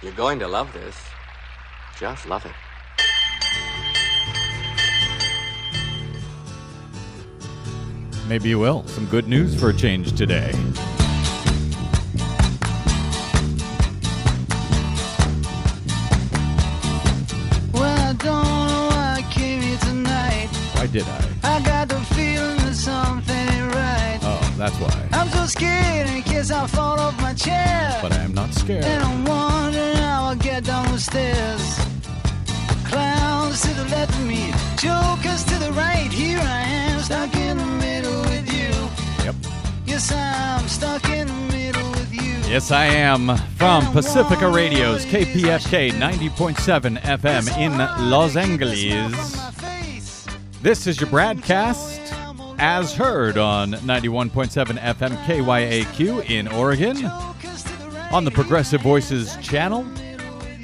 You're going to love this. Just love it. Maybe you will. Some good news for a change today. Well, I don't know why I came here tonight. Why did I? That's why. I'm so scared in case I fall off my chair. But I am not scared. And I'm wondering how I'll get down the stairs. Clowns to the left of me, jokers to the right. Here I am, stuck in the middle with you. Yep. Yes, I'm stuck in the middle with you. Yes, I am from Pacifica Radio's KPFK 90.7 FM in Los Angeles. This is your BradCast as heard on 91.7 FM KYAQ in Oregon, on the Progressive Voices channel,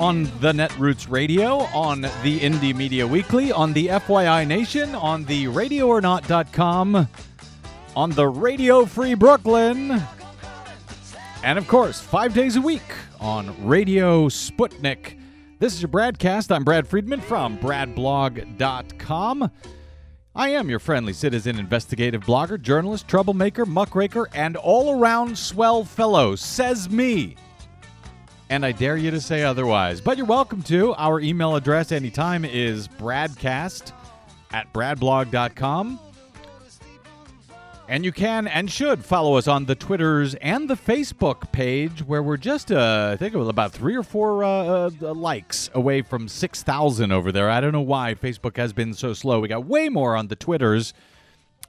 on the Netroots Radio, on the Indie Media Weekly, on the FYI Nation, on the RadioOrNot.com, on the Radio Free Brooklyn, and of course, five days a week on Radio Sputnik. This is your BradCast. I'm Brad Friedman from BradBlog.com. I am your friendly citizen investigative blogger, journalist, troublemaker, muckraker, and all around swell fellow, says me. And I dare you to say otherwise. But you're welcome to. Our email address anytime is bradcast at bradblog.com. And you can and should follow us on the Twitters and the Facebook page, where we're just, uh, I think, it was about three or four uh, uh, likes away from 6,000 over there. I don't know why Facebook has been so slow. We got way more on the Twitters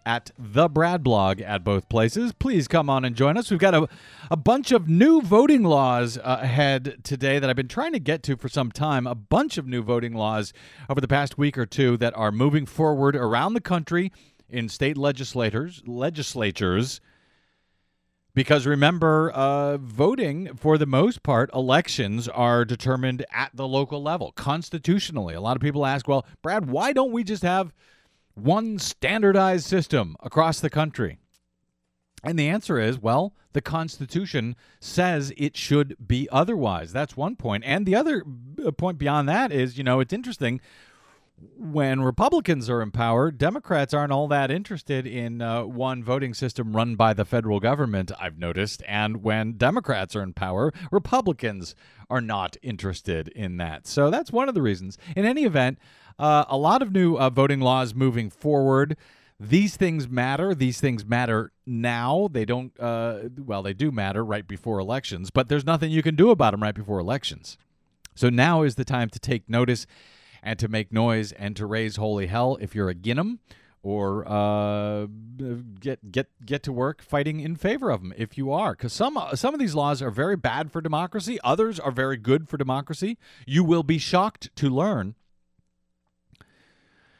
at the Brad blog at both places. Please come on and join us. We've got a, a bunch of new voting laws uh, ahead today that I've been trying to get to for some time. A bunch of new voting laws over the past week or two that are moving forward around the country in state legislators legislatures because remember uh, voting for the most part elections are determined at the local level constitutionally. A lot of people ask well brad why don't we just have one standardized system across the country? And the answer is well the constitution says it should be otherwise. That's one point. And the other uh, point beyond that is you know it's interesting when Republicans are in power, Democrats aren't all that interested in uh, one voting system run by the federal government, I've noticed. And when Democrats are in power, Republicans are not interested in that. So that's one of the reasons. In any event, uh, a lot of new uh, voting laws moving forward. These things matter. These things matter now. They don't, uh, well, they do matter right before elections, but there's nothing you can do about them right before elections. So now is the time to take notice and to make noise and to raise holy hell if you're a Ginham or uh, get get get to work fighting in favor of them if you are. Because some some of these laws are very bad for democracy. Others are very good for democracy. You will be shocked to learn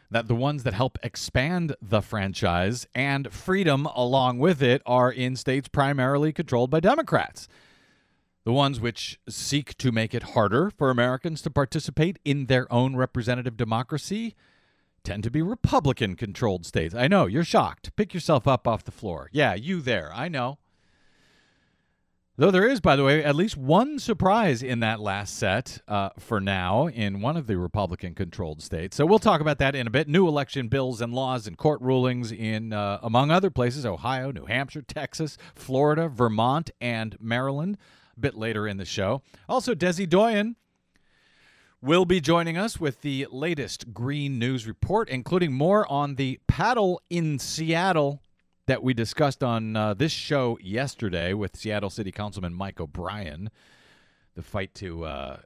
that the ones that help expand the franchise and freedom along with it are in states primarily controlled by democrats the ones which seek to make it harder for Americans to participate in their own representative democracy tend to be Republican controlled states. I know, you're shocked. Pick yourself up off the floor. Yeah, you there. I know. Though there is, by the way, at least one surprise in that last set uh, for now in one of the Republican controlled states. So we'll talk about that in a bit. New election bills and laws and court rulings in, uh, among other places, Ohio, New Hampshire, Texas, Florida, Vermont, and Maryland bit later in the show. Also, Desi Doyen will be joining us with the latest Green News report, including more on the paddle in Seattle that we discussed on uh, this show yesterday with Seattle City Councilman Mike O'Brien. The fight to uh,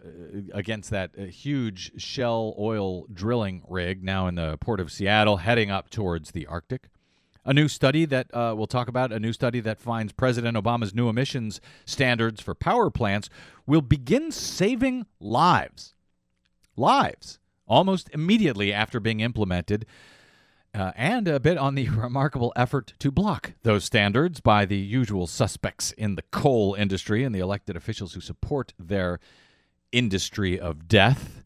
against that uh, huge Shell oil drilling rig now in the port of Seattle, heading up towards the Arctic. A new study that uh, we'll talk about, a new study that finds President Obama's new emissions standards for power plants will begin saving lives. Lives. Almost immediately after being implemented. Uh, and a bit on the remarkable effort to block those standards by the usual suspects in the coal industry and the elected officials who support their industry of death.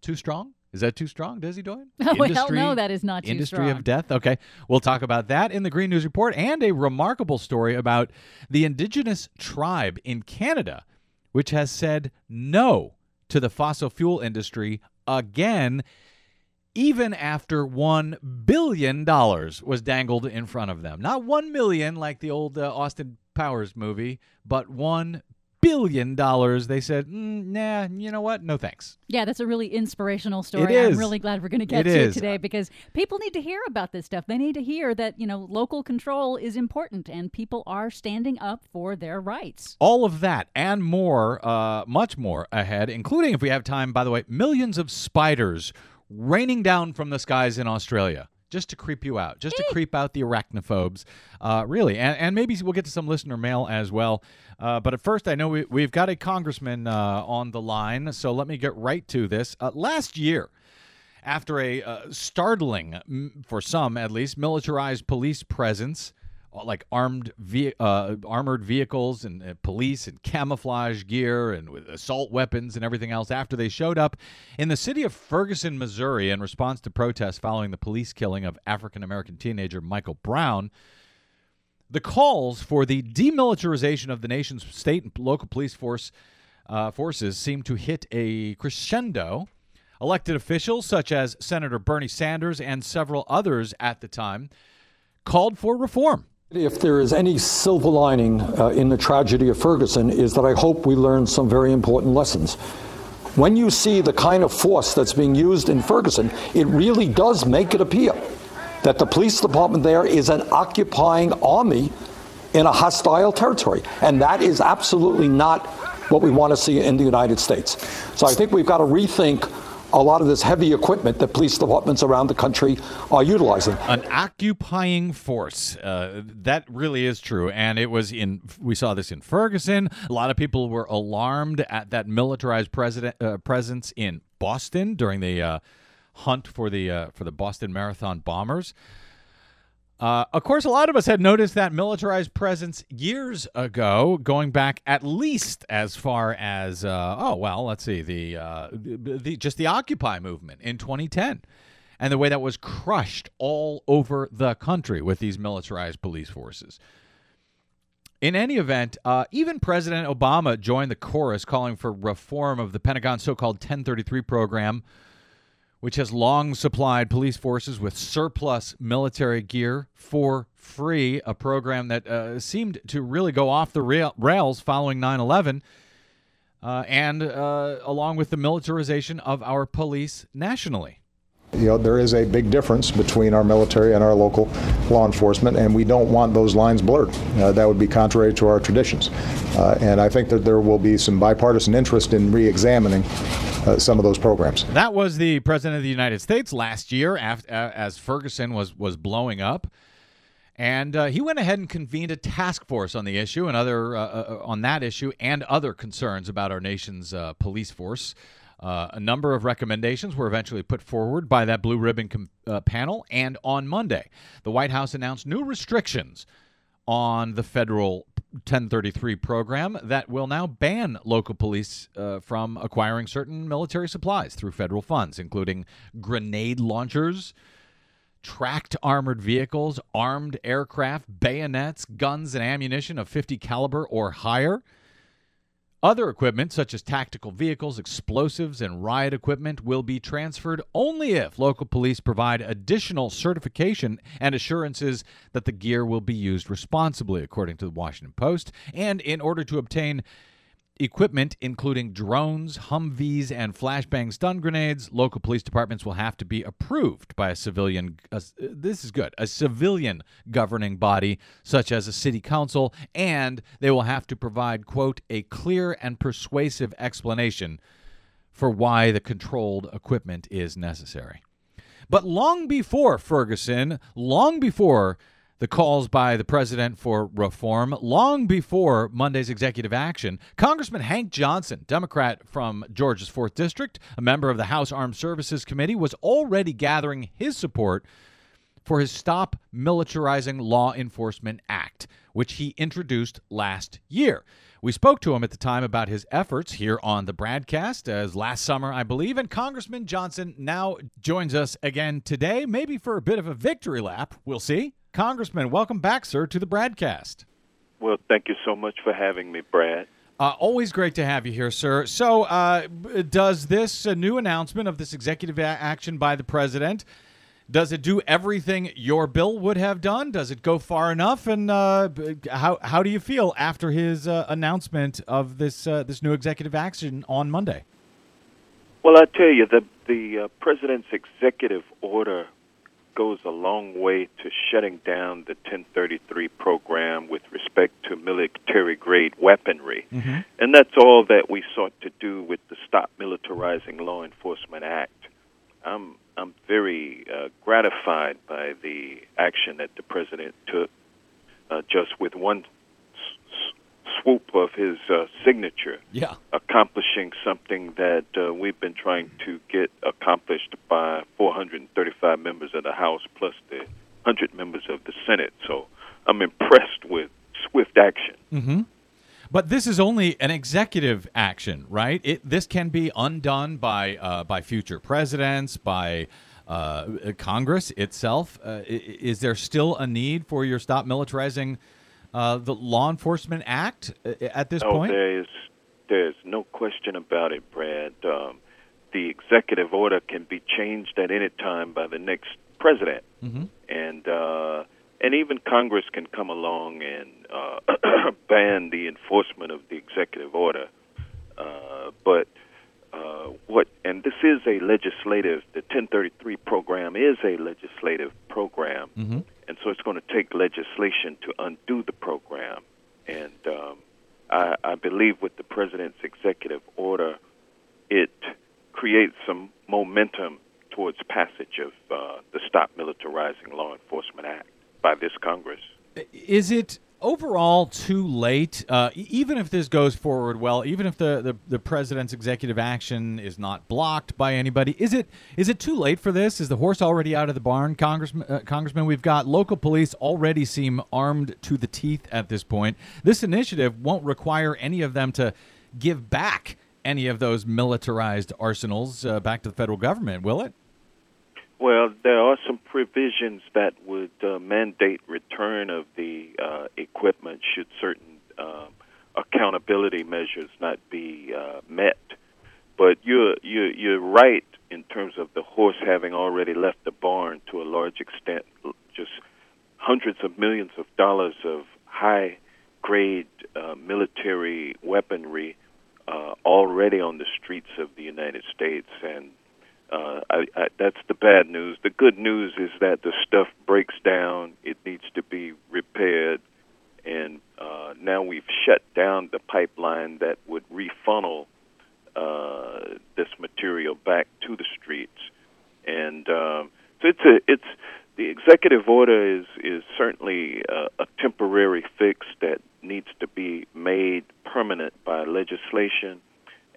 Too strong? Is that too strong, Desi Doyen? Oh, hell no, that is not too Industry strong. of death. Okay. We'll talk about that in the Green News Report and a remarkable story about the indigenous tribe in Canada, which has said no to the fossil fuel industry again, even after $1 billion was dangled in front of them. Not 1 million like the old uh, Austin Powers movie, but $1 billion dollars. They said, mm, nah, you know what? No thanks. Yeah, that's a really inspirational story. It is. I'm really glad we're going to get It to is. it today because people need to hear about this stuff. They need to hear that, you know, local control is important and people are standing up for their rights. All of that and more, uh, much more ahead, including, if we have time, by the way, millions of spiders raining down from the skies in Australia. Just to creep you out, just to creep out the arachnophobes, uh, really. And, and maybe we'll get to some listener mail as well. Uh, but at first, I know we, we've got a congressman uh, on the line, so let me get right to this. Uh, last year, after a uh, startling, for some at least, militarized police presence, like armed ve- uh, armored vehicles and uh, police and camouflage gear and with assault weapons and everything else after they showed up in the city of Ferguson, Missouri, in response to protests following the police killing of African American teenager Michael Brown. The calls for the demilitarization of the nation's state and local police force uh, forces seem to hit a crescendo. Elected officials such as Senator Bernie Sanders and several others at the time called for reform. If there is any silver lining uh, in the tragedy of Ferguson, is that I hope we learn some very important lessons. When you see the kind of force that's being used in Ferguson, it really does make it appear that the police department there is an occupying army in a hostile territory. And that is absolutely not what we want to see in the United States. So I think we've got to rethink a lot of this heavy equipment that police departments around the country are utilizing. An occupying force. Uh, that really is true. And it was in, we saw this in Ferguson. A lot of people were alarmed at that militarized president, uh, presence in Boston during the uh, hunt for the, uh, for the Boston Marathon bombers. Uh, of course, a lot of us had noticed that militarized presence years ago, going back at least as far as uh, oh well, let's see the, uh, the just the Occupy movement in 2010, and the way that was crushed all over the country with these militarized police forces. In any event, uh, even President Obama joined the chorus calling for reform of the Pentagon's so-called 1033 program which has long supplied police forces with surplus military gear for free, a program that uh, seemed to really go off the rail- rails following 9 11, uh, and uh, along with the militarization of our police nationally. You know, there is a big difference between our military and our local law enforcement, and we don't want those lines blurred. Uh, that would be contrary to our traditions. Uh, and I think that there will be some bipartisan interest in re-examining uh, some of those programs. That was the president of the United States last year, after, uh, as Ferguson was was blowing up, and uh, he went ahead and convened a task force on the issue and other uh, on that issue and other concerns about our nation's police force. Uh, a number of recommendations were eventually put forward by that blue ribbon com- uh, panel, and on Monday, the White House announced new restrictions on the federal 1033 program that will now ban local police uh, from acquiring certain military supplies through federal funds, including grenade launchers, tracked armored vehicles, armed aircraft, bayonets, guns, and ammunition of 50 caliber or higher. Other equipment, such as tactical vehicles, explosives, and riot equipment, will be transferred only if local police provide additional certification and assurances that the gear will be used responsibly, according to the Washington Post. And in order to obtain equipment, including drones, Humvees, and flashbang stun grenades, local police departments will have to be approved by a civilian. Uh, this is good. A civilian governing body, such as a city council, and they will have to provide, quote, a clear and persuasive explanation for why the controlled equipment is necessary. But long before Ferguson, long before the calls by the president for reform, long before Monday's executive action, Congressman Hank Johnson, Democrat from Georgia's 4th District, a member of the House Armed Services Committee, was already gathering his support for his Stop Militarizing Law Enforcement Act, which he introduced last year. We spoke to him at the time about his efforts here on the broadcast as last summer, I believe, and Congressman Johnson now joins us again today, maybe for a bit of a victory lap. We'll see. Congressman, welcome back, sir, to the broadcast. Well, thank you so much for having me, Brad. Uh, always great to have you here, sir. So, uh, does this uh, new announcement of this executive a- action by the president does it do everything your bill would have done? Does it go far enough? And uh, how how do you feel after his uh, announcement of this uh, this new executive action on Monday? Well, I tell you, the the uh, president's executive order goes a long way to shutting down the 1033 program with respect to military grade weaponry, and that's all that we sought to do with the Stop Militarizing Law Enforcement Act. I'm I'm very uh, gratified by the action that the president took, uh, just with one swoop of his uh, signature Yeah. accomplishing something that uh, we've been trying to get accomplished by 435 members of the House plus the 100 members of the Senate. So I'm impressed with swift action. But this is only an executive action, right? It, this can be undone by uh, by future presidents, by uh, Congress itself. Uh, is there still a need for your Stop Militarizing uh, the Law Enforcement Act uh, at this Oh, point? there is there's no question about it, Brad. Um, the executive order can be changed at any time by the next president, and uh, and even Congress can come along and uh, ban the enforcement of the executive order. Uh, but uh, what and this is a legislative. The 1033 program is a legislative program, and so it's going to take legislation to undo the program. And um, I, I believe with the president's executive order, it creates some momentum towards passage of uh, the Stop Militarizing Law Enforcement Act by this Congress. Is it overall too late? Uh, even if this goes forward well, even if the, the, the president's executive action is not blocked by anybody, is it is it too late for this? Is the horse already out of the barn, Congressman? Uh, Congressman, we've got local police already seem armed to the teeth at this point. This initiative won't require any of them to give back any of those militarized arsenals uh, back to the federal government, will it? Well, there are some provisions that would uh, mandate return of the uh, equipment should certain um, accountability measures not be uh, met. But you're, you're you're right in terms of the horse having already left the barn to a large extent. Just hundreds of millions of dollars of high grade uh, military weaponry uh, already on the streets of the United States, and uh, I, I, that's the bad news. The good news is that the stuff breaks down. It needs to be repaired, and uh, now we've shut down the pipeline that would refunnel uh, this material back to the streets. And um, so it's a it's the executive order is is certainly uh, a temporary fix that needs to be made permanent by legislation,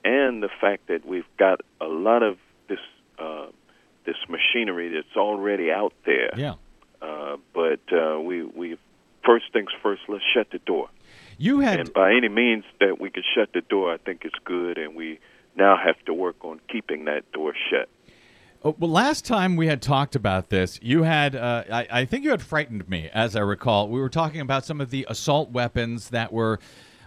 and the fact that we've got a lot of uh, this machinery that's already out there. Yeah. Uh, but uh, we we first things first. Let's shut the door. You had And by any means that we can shut the door, I think it's good, and we now have to work on keeping that door shut. Oh, well, last time we had talked about this, you had, uh, I, I think you had frightened me, as I recall. We were talking about some of the assault weapons that were.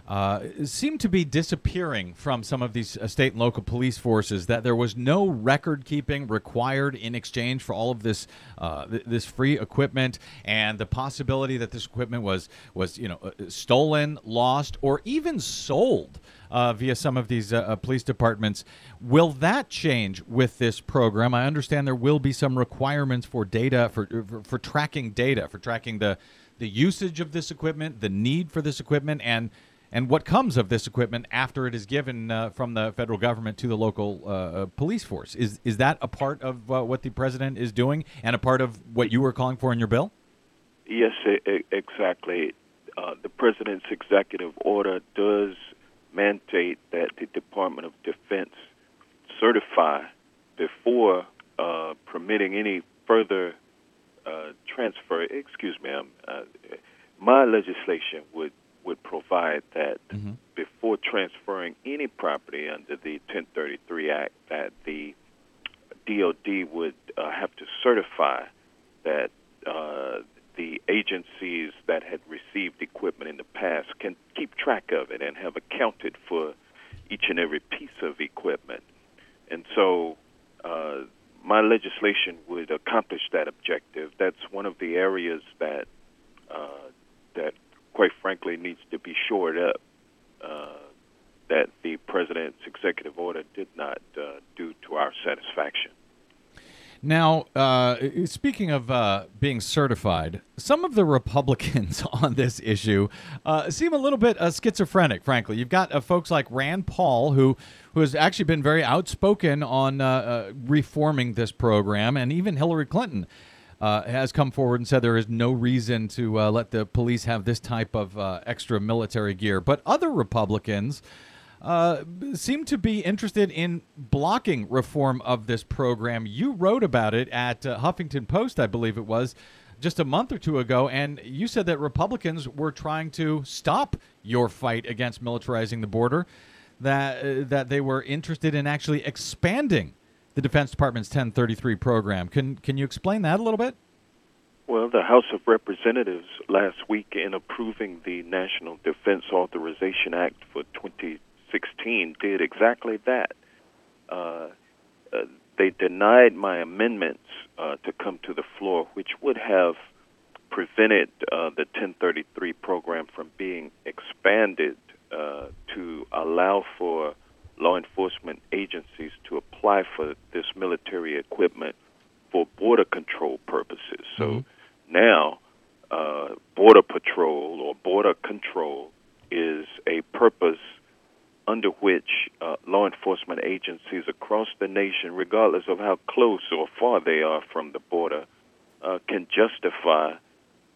Uh, seemed to be disappearing from some of these uh, state and local police forces. That there was no record keeping required in exchange for all of this uh, th- this free equipment, and the possibility that this equipment was was you know uh, stolen, lost, or even sold uh, via some of these police departments. Will that change with this program? I understand there will be some requirements for data for for, for tracking data, for tracking the the usage of this equipment, the need for this equipment, and and what comes of this equipment after it is given uh, from the federal government to the local uh, uh, police force. Is is that a part of uh, what the president is doing, and a part of what you were calling for in your bill? Yes, exactly. Uh, the president's executive order does mandate that the Department of Defense certify before uh, permitting any further transfer. Excuse me, um, my legislation would would provide that before transferring any property under the 1033 Act, that the DoD would uh, have to certify that uh, the agencies that had received equipment in the past can keep track of it and have accounted for each and every piece of equipment. And so uh, my legislation would accomplish that objective. That's one of the areas that uh, that, quite frankly, needs to be shored up. Uh, that the president's executive order did not uh, do to our satisfaction. Now, uh, speaking of uh, being certified, some of the Republicans on this issue uh, seem a little bit uh, schizophrenic. Frankly, you've got uh, folks like Rand Paul, who who has actually been very outspoken on uh, reforming this program, and even Hillary Clinton. Has come forward and said there is no reason to let the police have this type of extra military gear. But other Republicans, uh, seem to be interested in blocking reform of this program. You wrote about it at uh, Huffington Post, I believe it was, just a month or two ago, and you said that Republicans were trying to stop your fight against militarizing the border, that uh, that they were interested in actually expanding the Defense Department's 1033 program. Can can you explain that a little bit? Well, the House of Representatives last week, in approving the National Defense Authorization Act for 2016 did exactly that. Uh, uh, they denied my amendments uh, to come to the floor, which would have prevented uh, the 1033 program from being expanded uh, to allow for law enforcement agencies to apply for this military equipment for border control purposes. So mm-hmm. now, uh, border patrol or border control is a purpose under which uh, law enforcement agencies across the nation, regardless of how close or far they are from the border, uh, can justify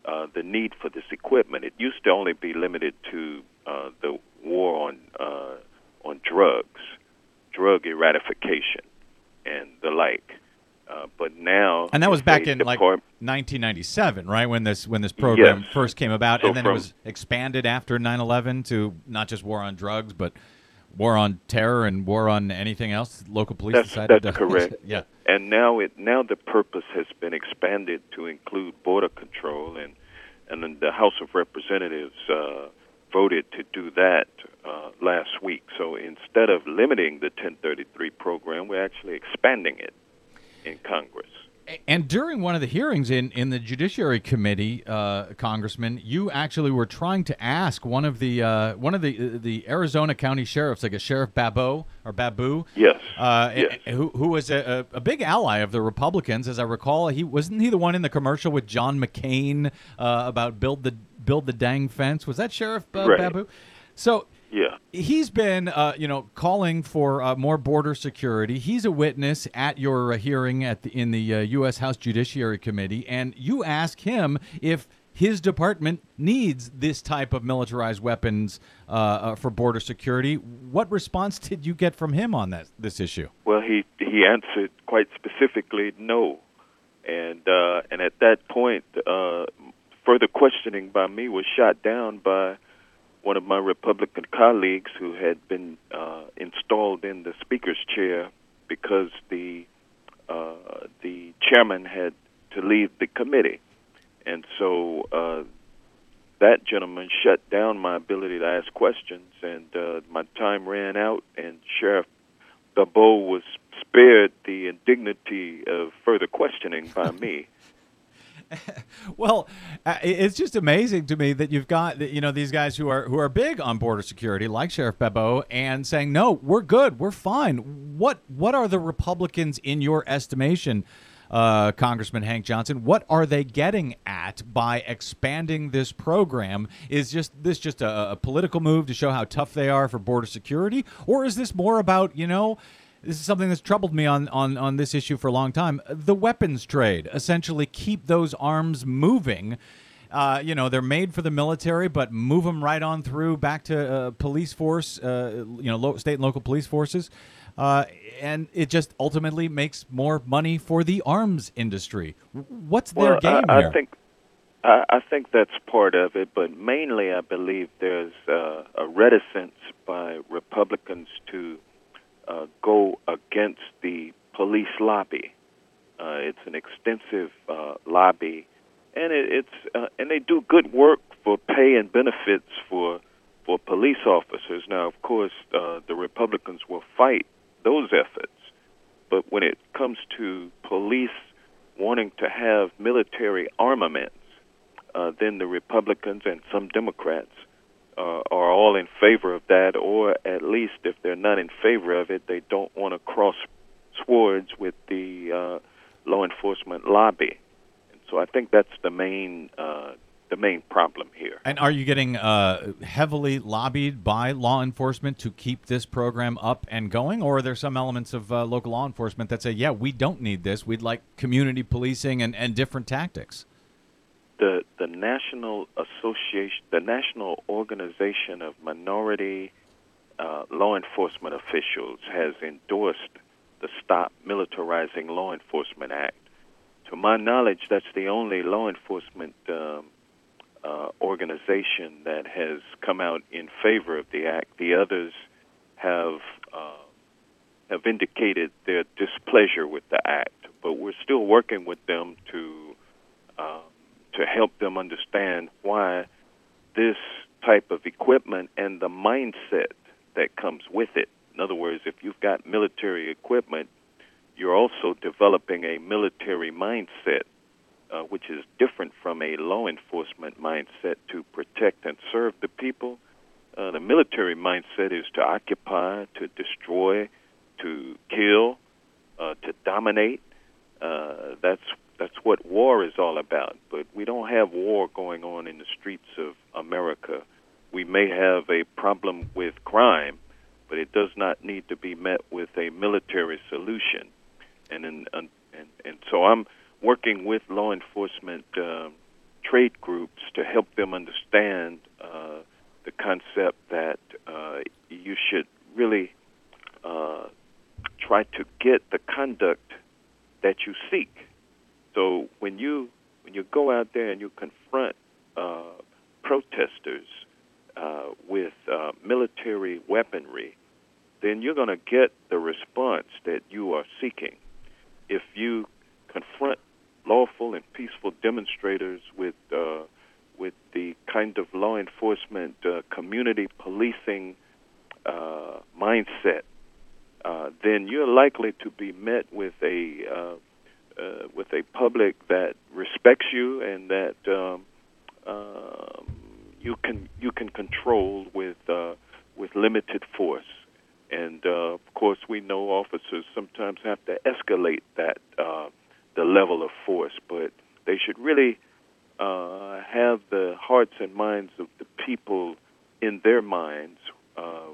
uh, the need for this equipment. It used to only be limited to uh, the war on uh, on drugs, drug eradication, and the like. Uh, but now, and that was back in like 1997, right? When this when this program yes. first came about, so and then from, it was expanded after 9/11 to not just war on drugs, but war on terror and war on anything else local police that's, decided that's to correct yeah and now it now the purpose has been expanded to include border control and and then the house of representatives uh, voted to do that uh, last week so instead of limiting the 1033 program we're actually expanding it in congress and during one of the hearings in, in the Judiciary Committee, uh, Congressman, you actually were trying to ask one of the uh, one of the the Arizona County sheriffs, like a Sheriff Babo or Babeu, yes, uh, yes. who who was a, a, big ally of the Republicans, as I recall. He wasn't he the one in the commercial with John McCain uh, about build the build the dang fence? Was that Sheriff uh, right. Babeu? So yeah. He's been, uh, you know, calling for uh, more border security. He's a witness at your uh, hearing at the, in the U.S. Uh, House Judiciary Committee, and you ask him if his department needs this type of militarized weapons uh, uh, for border security. What response did you get from him on that this issue? Well, he he answered quite specifically, no, and and at that point, further questioning by me was shot down by one of my Republican colleagues who had been uh, installed in the speaker's chair because the uh, the chairman had to leave the committee, and so uh, that gentleman shut down my ability to ask questions, and uh, my time ran out, and Sheriff Babo was spared the indignity of further questioning by me. well, uh, it's just amazing to me that you've got you know these guys who are who are big on border security, like Sheriff Bebo, and saying no, we're good, we're fine. What what are the Republicans in your estimation? Uh, Congressman Hank Johnson. What are they getting at by expanding this program? Is just this just a, a, political move to show how tough they are for border security, or is this more about you know this is something that's troubled me on, on, on this issue for a long time. The weapons trade, essentially, keep those arms moving. Uh, you know, they're made for the military, but move them right on through back to uh, police force, uh, you know, lo- state and local police forces. Uh, and it just ultimately makes more money for the arms industry. What's their well, game I, here? I think I, I think that's part of it, but mainly I believe there's uh, a reticence by Republicans to uh, go against the police lobby. Uh, it's an extensive uh, lobby, and it, it's uh, and they do good work for pay and benefits for for police officers. Now, of course, uh, the Republicans will fight those efforts, but when it comes to police wanting to have military armaments, uh, then the Republicans and some Democrats uh, are all in favor of that, or at least if they're not in favor of it, they don't want to cross swords with the uh, law enforcement lobby. And so I think that's the main uh, the main problem here. And are you getting uh, heavily lobbied by law enforcement to keep this program up and going, or are there some elements of uh, local law enforcement that say, "Yeah, we don't need this. We'd like community policing and, and different tactics"? The the National Association, the National Organization of Minority uh, Law Enforcement Officials, has endorsed the Stop Militarizing Law Enforcement Act. To my knowledge, that's the only law enforcement um, uh, organization that has come out in favor of the act. The others have uh, have indicated their displeasure with the act, but we're still working with them to uh, to help them understand why this type of equipment and the mindset that comes with it. In other words, if you've got military equipment, you're also developing a military mindset uh, which is different from a law enforcement mindset to protect and serve the people. Uh, the military mindset is to occupy, to destroy, to kill, uh, to dominate. Uh, that's that's what war is all about. But we don't have war going on in the streets of America. We may have a problem with crime, but it does not need to be met with a military solution. And in, and and so I'm working with law enforcement uh, trade groups to help them understand uh, the concept that uh, you should really uh, try to get the conduct that you seek. So when you when you go out there and you confront uh, protesters uh, with military weaponry, then you're going to get the response that you are seeking. If you confront lawful and peaceful demonstrators with uh, with the kind of law enforcement uh, community policing uh, mindset, uh, then you're likely to be met with a uh, uh, with a public that respects you and that um, um you can you can control with with limited force. And of course, we know officers sometimes have to escalate that the level of force, but they should really uh, have the hearts and minds of the people in their minds uh,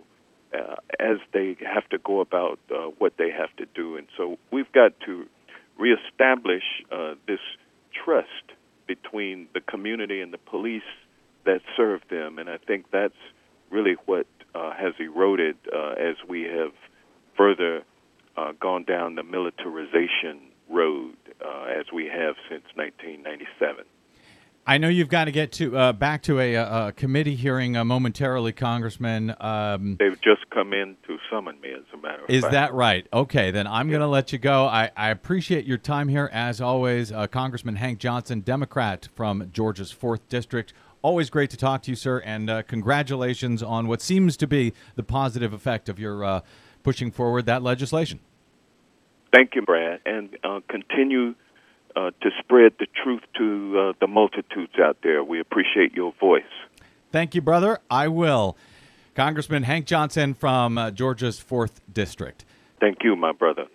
uh, as they have to go about uh, what they have to do. And so we've got to reestablish uh, this trust between the community and the police that serve them. And I think that's really what uh, has eroded as we have further gone down the militarization road uh, as we have since 1997. I know you've got to get to uh, back to a, a committee hearing uh, momentarily, Congressman. Um, They've just come in to summon me, as a matter of is fact. Is that right? Okay, then I'm going to let you go. I, I, appreciate your time here, as always. Uh, Congressman Hank Johnson, Democrat from Georgia's 4th District. Always great to talk to you, sir, and uh, congratulations on what seems to be the positive effect of your uh, pushing forward that legislation. Thank you, Brad, and uh, continue uh, to spread the truth to uh, the multitudes out there. We appreciate your voice. Thank you, brother. I will. Congressman Hank Johnson from uh, Georgia's 4th District. Thank you, my brother.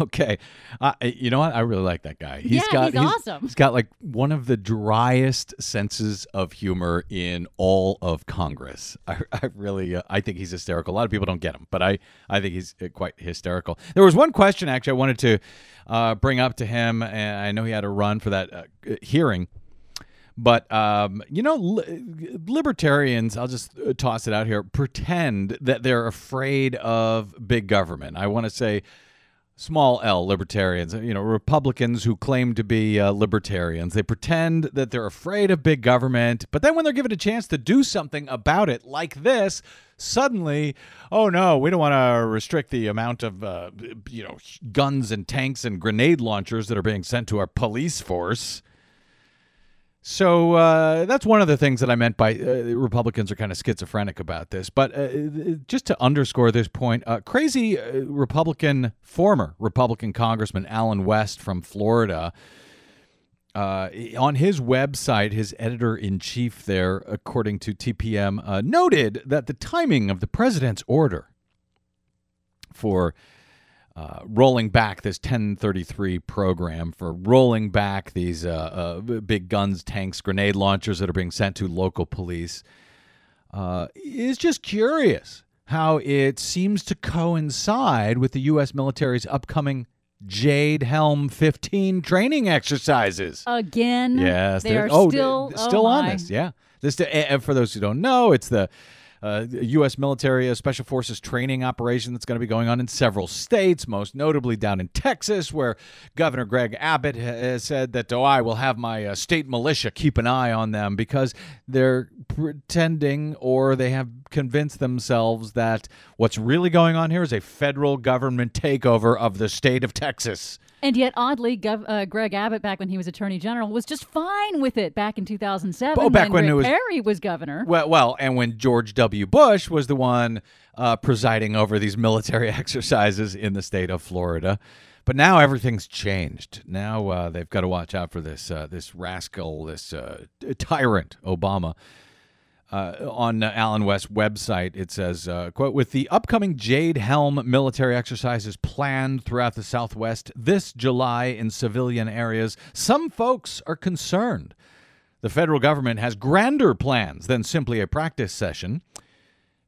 Okay, uh, you know what? I really like that guy. He's yeah, got he's, he's awesome. He's got like one of the driest senses of humor in all of Congress. I, I really, uh, I think he's hysterical. A lot of people don't get him, but I, I think he's uh, quite hysterical. There was one question actually I wanted to uh, bring up to him, and I know he had a run for that uh, hearing. But um, you know, li- libertarians, I'll just uh, toss it out here, pretend that they're afraid of big government. I want to say small L libertarians, you know, Republicans who claim to be uh, libertarians. They pretend that they're afraid of big government, but then when they're given a chance to do something about it, like this, suddenly, oh no, we don't want to restrict the amount of, uh, you know, guns and tanks and grenade launchers that are being sent to our police force. So uh, that's one of the things that I meant by uh, Republicans are kind of schizophrenic about this. But uh, just to underscore this point, uh, crazy uh, Republican, former Republican Congressman Allen West from Florida, uh, on his website, his editor in chief there, according to TPM, noted that the timing of the president's order for uh, rolling back this 1033 program for rolling back these uh, uh, big guns, tanks, grenade launchers that are being sent to local police uh, is just curious how it seems to coincide with the U.S. military's upcoming Jade Helm 15 training exercises. Again, yes, they are oh, still still oh on this. Yeah, this. And for those who don't know, it's the uh, U.S. military uh, special forces training operation that's going to be going on in several states, most notably down in Texas, where Governor Greg Abbott has said that, oh, I will have my uh, state militia keep an eye on them because they're pretending or they have convinced themselves that what's really going on here is a federal government takeover of the state of Texas. And yet, oddly, Gov- uh, Greg Abbott, back when he was Attorney General, was just fine with it back in 2007 Oh, back when it was- Perry was governor. Well, well, and when George W. Bush was the one uh, presiding over these military exercises in the state of Florida, but now everything's changed. Now uh, they've got to watch out for this uh, this rascal, this uh, tyrant, Obama. Uh, on Allen West's website, it says, uh, "quote With the upcoming Jade Helm military exercises planned throughout the Southwest this July in civilian areas, some folks are concerned." The federal government has grander plans than simply a practice session.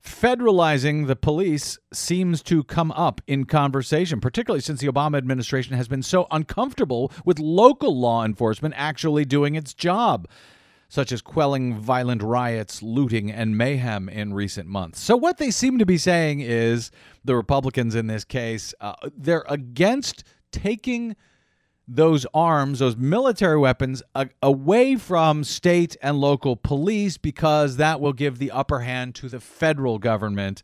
Federalizing the police seems to come up in conversation, particularly since the Obama administration has been so uncomfortable with local law enforcement actually doing its job, such as quelling violent riots, looting, and mayhem in recent months. So, what they seem to be saying is the Republicans in this case, uh, they're against taking those arms, those military weapons, a- away from state and local police because that will give the upper hand to the federal government.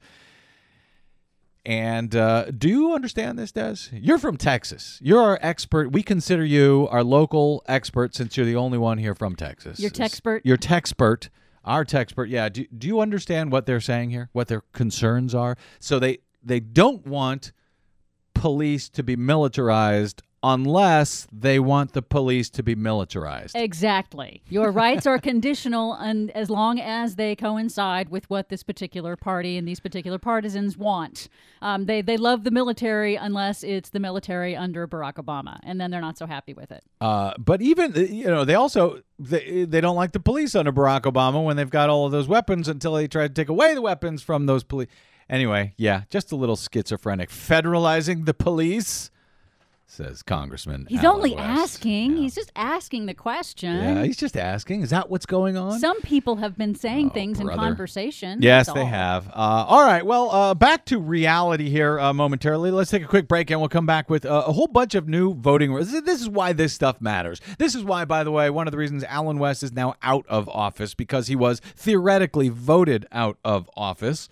And uh, do you understand this, Des? You're from Texas. You're our expert. We consider you our local expert since you're the only one here from Texas. Your Texpert? Your Texpert. Our Texpert. Yeah. Do, do you understand what they're saying here? What their concerns are? So they they don't want police to be militarized unless they want the police to be militarized. Exactly. Your rights are conditional, and as long as they coincide with what this particular party and these particular partisans want, um, they they love the military unless it's the military under Barack Obama, and then they're not so happy with it. Uh, but even uh, you know they also they, they don't like the police under Barack Obama when they've got all of those weapons until they try to take away the weapons from those police. Anyway, yeah, just a little schizophrenic. Federalizing the police, says Congressman. He's Allen only West. asking. Yeah. He's just asking the question. yeah, he's just asking. Is that what's going on? Some people have been saying Oh, things brother. in conversation. Yes, they all. have. Uh, all right. Well, uh, back to reality here uh, momentarily. Let's take a quick break and we'll come back with uh, a whole bunch of new voting rules. This is why this stuff matters. This is why, by the way, one of the reasons Allen West is now out of office because he was theoretically voted out of office.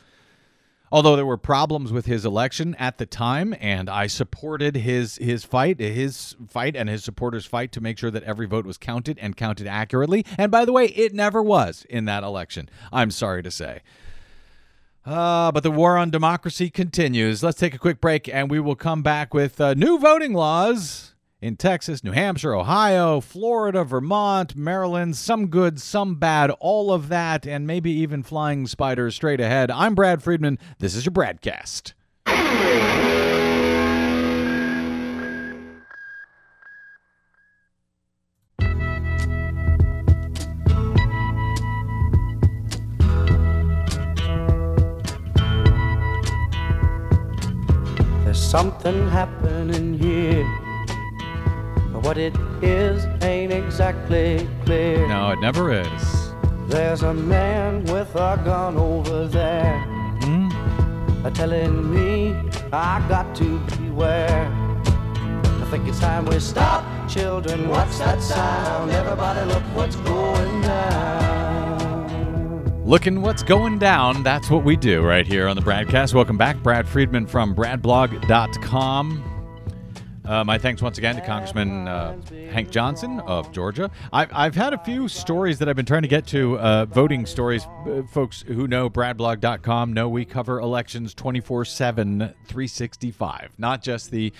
Although there were problems with his election at the time, and I supported his his fight, his fight, and his supporters' fight to make sure that every vote was counted and counted accurately. And by the way, it never was in that election. I'm sorry to say. Uh, but the war on democracy continues. Let's take a quick break, and we will come back with uh, new voting laws in Texas, New Hampshire, Ohio, Florida, Vermont, Maryland, some good, some bad, all of that, and maybe even flying spiders straight ahead. I'm Brad Friedman. This is your Bradcast. There's something happening here. What it is ain't exactly clear. No, it never is. There's a man with a gun over there. Hmm? A telling me I got to beware. I think it's time we stop, children. What's that sound? Everybody, look what's going down. Looking what's going down, that's what we do right here on the broadcast. Welcome back. Brad Friedman from bradblog.com. Uh, my thanks once again to Congressman uh, Hank Johnson of Georgia. I've, I've had a few stories that I've been trying to get to, uh, voting stories. Uh, folks who know bradblog.com know we cover elections 24 7, 365. Not just the,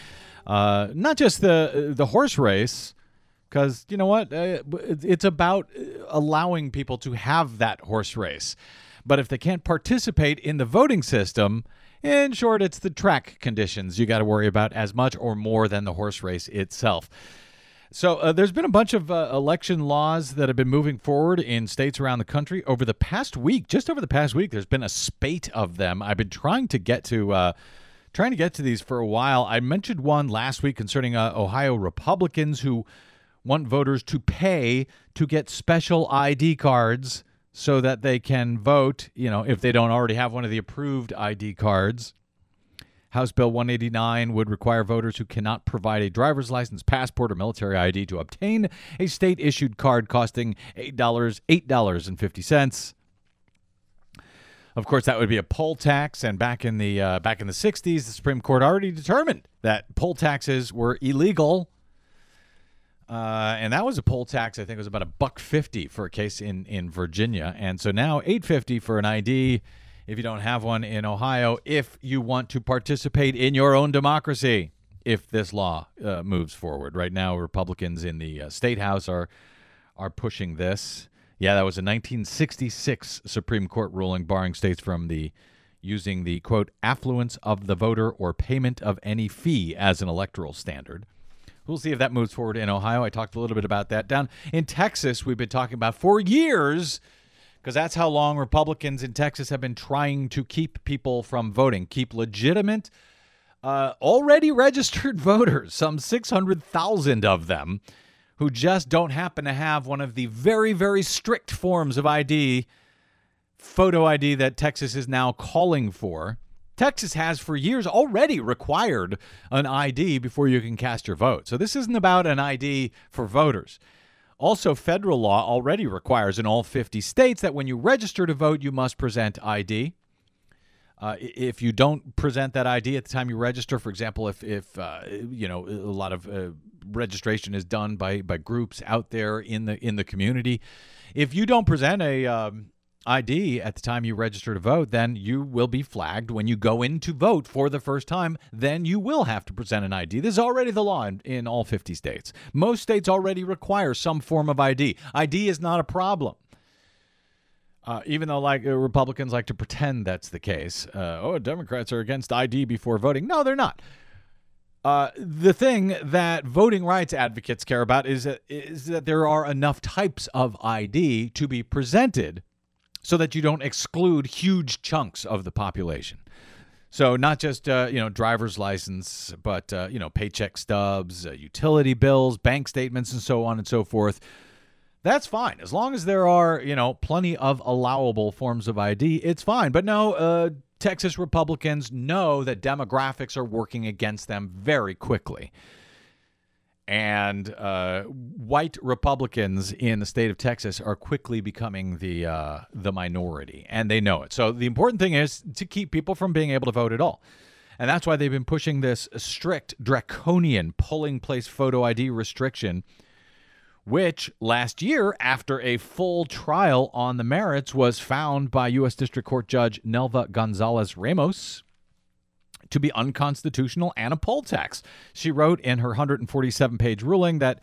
uh, not just the, the horse race, because you know what? Uh, it's about allowing people to have that horse race. But if they can't participate in the voting system, in short, it's the track conditions you got to worry about as much or more than the horse race itself. So, uh, there's been a bunch of uh, election laws that have been moving forward in states around the country over the past week. Just over the past week, there's been a spate of them. I've been trying to get to. Uh, trying to get to these for a while. I mentioned one last week concerning uh, Ohio Republicans who want voters to pay to get special ID cards so that they can vote, you know, if they don't already have one of the approved ID cards. House Bill 189 would require voters who cannot provide a driver's license, passport, or military ID to obtain a state issued card costing $8, $8.50. Of course, that would be a poll tax, and back in the uh, back in the '60s, the Supreme Court already determined that poll taxes were illegal uh, and that was a poll tax. I think it was about a buck fifty for a case in in Virginia, and so now eight fifty for an ID if you don't have one in Ohio. If you want to participate in your own democracy, if this law uh, moves forward, right now Republicans in the uh, state house are are pushing this. Yeah, that was a 1966 Supreme Court ruling barring states from the using the quote affluence of the voter or payment of any fee as an electoral standard. We'll see if that moves forward in Ohio. I talked a little bit about that. Down in Texas, we've been talking about for years because that's how long Republicans in Texas have been trying to keep people from voting, keep legitimate, uh, already registered voters, some 600,000 of them, who just don't happen to have one of the very, very strict forms of ID, photo ID, that Texas is now calling for. Texas has for years already required an ID before you can cast your vote. So this isn't about an ID for voters. Also, federal law already requires in all 50 states that when you register to vote, you must present ID. Uh, if you don't present that ID at the time you register, for example, if, if uh, you know a lot of uh, registration is done by by groups out there in the in the community, if you don't present a um, ID at the time you register to vote, then you will be flagged when you go in to vote for the first time. Then you will have to present an ID. This is already the law in, in all 50 states. Most states already require some form of ID. ID is not a problem. Uh, even though like uh, Republicans like to pretend that's the case. Uh, oh, Democrats are against ID before voting. No, they're not. Uh, the thing that voting rights advocates care about is that, is that there are enough types of ID to be presented so that you don't exclude huge chunks of the population. So not just uh, you know driver's license, but uh, you know paycheck stubs, uh, utility bills, bank statements, and so on and so forth. That's fine as long as there are you know plenty of allowable forms of ID. It's fine. But no, uh, Texas Republicans know that demographics are working against them very quickly and uh, white Republicans in the state of Texas are quickly becoming the uh, the minority, and they know it. So the important thing is to keep people from being able to vote at all, and that's why they've been pushing this strict, draconian polling place photo ID restriction. Which last year, after a full trial on the merits, was found by U.S. District Court Judge Nelva Gonzales Ramos to be unconstitutional and a poll tax. She wrote in her 147 page ruling that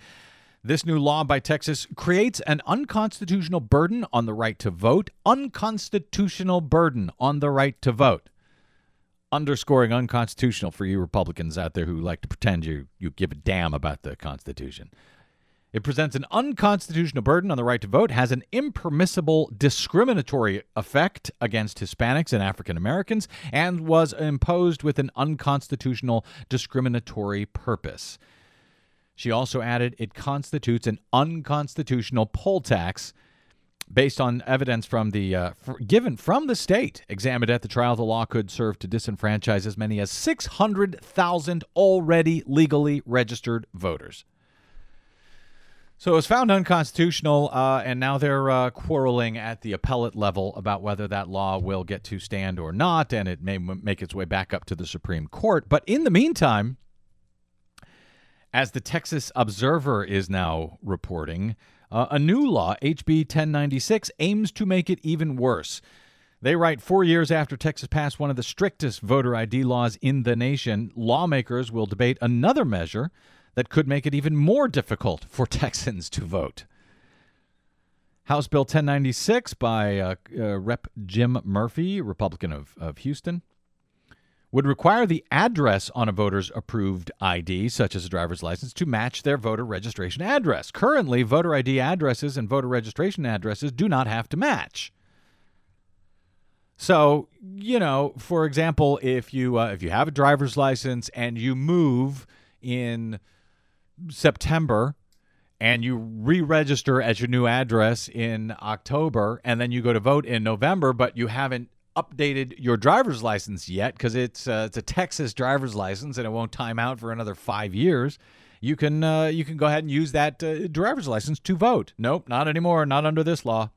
this new law by Texas creates an unconstitutional burden on the right to vote, unconstitutional burden on the right to vote. Underscoring unconstitutional for you Republicans out there who like to pretend you, you give a damn about the Constitution. It presents an unconstitutional burden on the right to vote, has an impermissible discriminatory effect against Hispanics and African Americans, and was imposed with an unconstitutional discriminatory purpose. She also added it constitutes an unconstitutional poll tax based on evidence from the uh, given from the state examined at the trial the law could serve to disenfranchise as many as 600,000 already legally registered voters so it was found unconstitutional, uh, and now they're uh, quarreling at the appellate level about whether that law will get to stand or not, and it may m- make its way back up to the Supreme Court. But in the meantime, As the Texas Observer is now reporting, uh, a new law, HB 1096, aims to make it even worse. They write four years after Texas passed one of the strictest voter ID laws in the nation, lawmakers will debate another measure that could make it even more difficult for Texans to vote. House Bill 1096 by uh, uh, Rep. Jim Murphy, Republican of, of Houston, would require the address on a voter's approved ID, such as a driver's license, to match their voter registration address. Currently, voter ID addresses and voter registration addresses do not have to match. So, you know, for example, if you uh, if you have a driver's license and you move in September and you re-register at your new address in October and then you go to vote in November but you haven't updated your driver's license yet because it's uh, it's a Texas driver's license and it won't time out for another 5 years. You can uh, you can go ahead and use that uh, driver's license to vote. Nope not anymore not under this law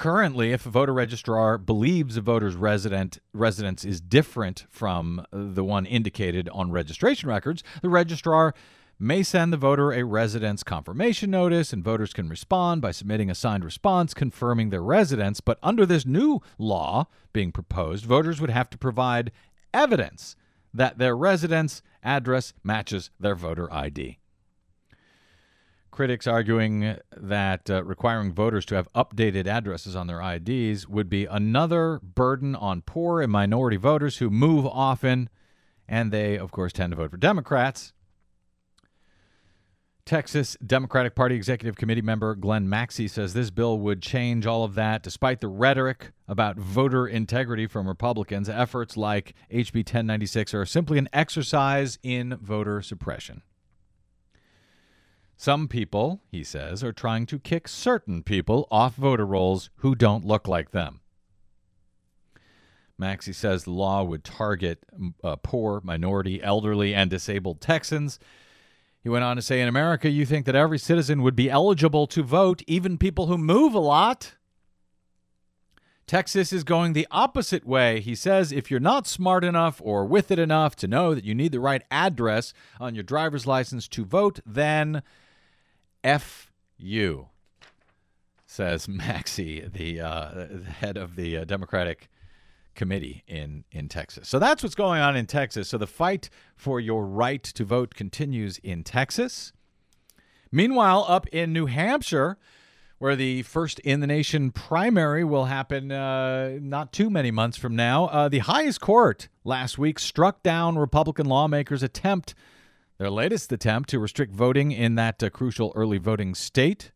Currently, if a voter registrar believes a voter's resident residence is different from the one indicated on registration records, the registrar may send the voter a residence confirmation notice, and voters can respond by submitting a signed response confirming their residence. But under this new law being proposed, voters would have to provide evidence that their residence address matches their voter ID. Critics arguing that uh, requiring voters to have updated addresses on their IDs would be another burden on poor and minority voters who move often, and they, of course, tend to vote for Democrats. Texas Democratic Party Executive Committee member Glenn Maxey says this bill would change all of that despite the rhetoric about voter integrity from Republicans. Efforts like HB 1096 are simply an exercise in voter suppression. Some people, he says, are trying to kick certain people off voter rolls who don't look like them. Maxey says the law would target uh, poor, minority, elderly, and disabled Texans. He went on to say In America, you think that every citizen would be eligible to vote, even people who move a lot. Texas is going the opposite way. He says if you're not smart enough or with it enough to know that you need the right address on your driver's license to vote, then F you, says Maxey, the, uh, the head of the uh, Democratic committee in, in Texas. So that's what's going on in Texas. So the fight for your right to vote continues in Texas. Meanwhile, up in New Hampshire, where the first in the nation primary will happen uh, not too many months from now, uh, the highest court last week struck down Republican lawmakers' attempt their latest attempt to restrict voting in that uh, crucial early voting state.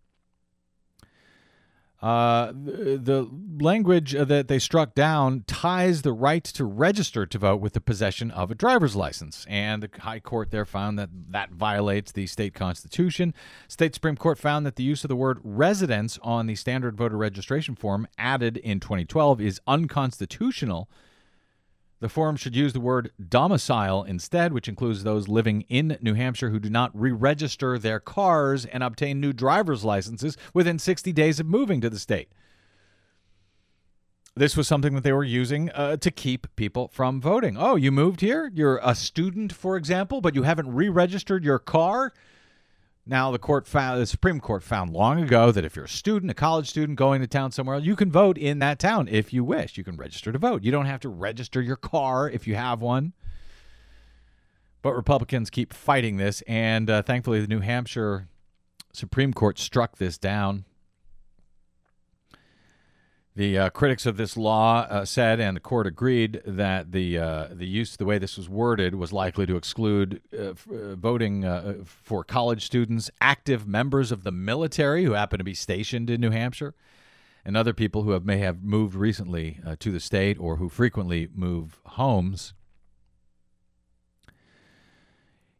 Uh, the, the, language that they struck down ties the right to register to vote with the possession of a driver's license. And the High Court there found that that violates the state constitution. State Supreme Court found that the use of the word residence on the standard voter registration form added in 2012 is unconstitutional the forum should use the word domicile instead, which includes those living in New Hampshire who do not re register their cars and obtain new driver's licenses within 60 days of moving to the state. This was something that they were using uh, to keep people from voting. Oh, you moved here? You're a student, for example, but you haven't re registered your car? Now, the court found, the Supreme Court found long ago that if you're a student, a college student going to town somewhere, you can vote in that town if you wish. You can register to vote. You don't have to register your car if you have one. But Republicans keep fighting this, and uh, thankfully, the New Hampshire Supreme Court struck this down. The uh, critics of this law uh, said, and the court agreed, that the uh, the use, the way this was worded, was likely to exclude uh, f- uh, voting uh, for college students, active members of the military who happen to be stationed in New Hampshire, and other people who have may have moved recently to the state or who frequently move homes.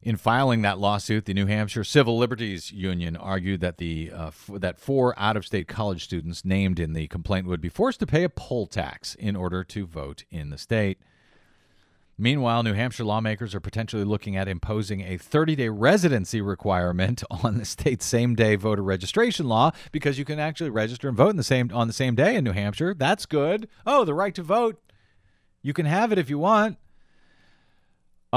In filing that lawsuit, the New Hampshire Civil Liberties Union argued that the uh, f- that four out-of-state college students named in the complaint would be forced to pay a poll tax in order to vote in the state. Meanwhile, New Hampshire lawmakers are potentially looking at imposing a 30-day residency requirement on the state's same-day voter registration law because you can actually register and vote in the same on the same day in New Hampshire. That's good. Oh, the right to vote. You can have it if you want